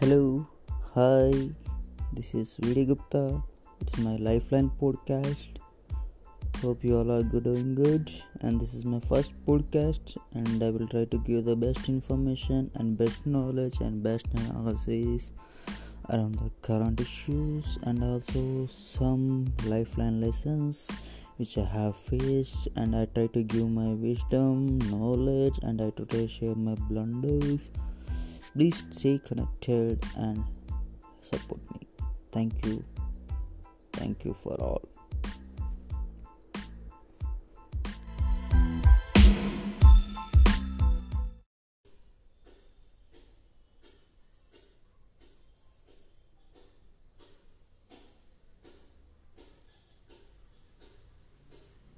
Hello, hi, this is Vidi Gupta. It's my Lifeline podcast. Hope you all are doing good. And this is my first podcast, and I will try to give the best information and best knowledge and best analysis around the current issues and also some lifeline lessons which I have faced. And I try to give my wisdom, knowledge, and I try to share my blunders Please stay connected and support me. Thank you. Thank you for all.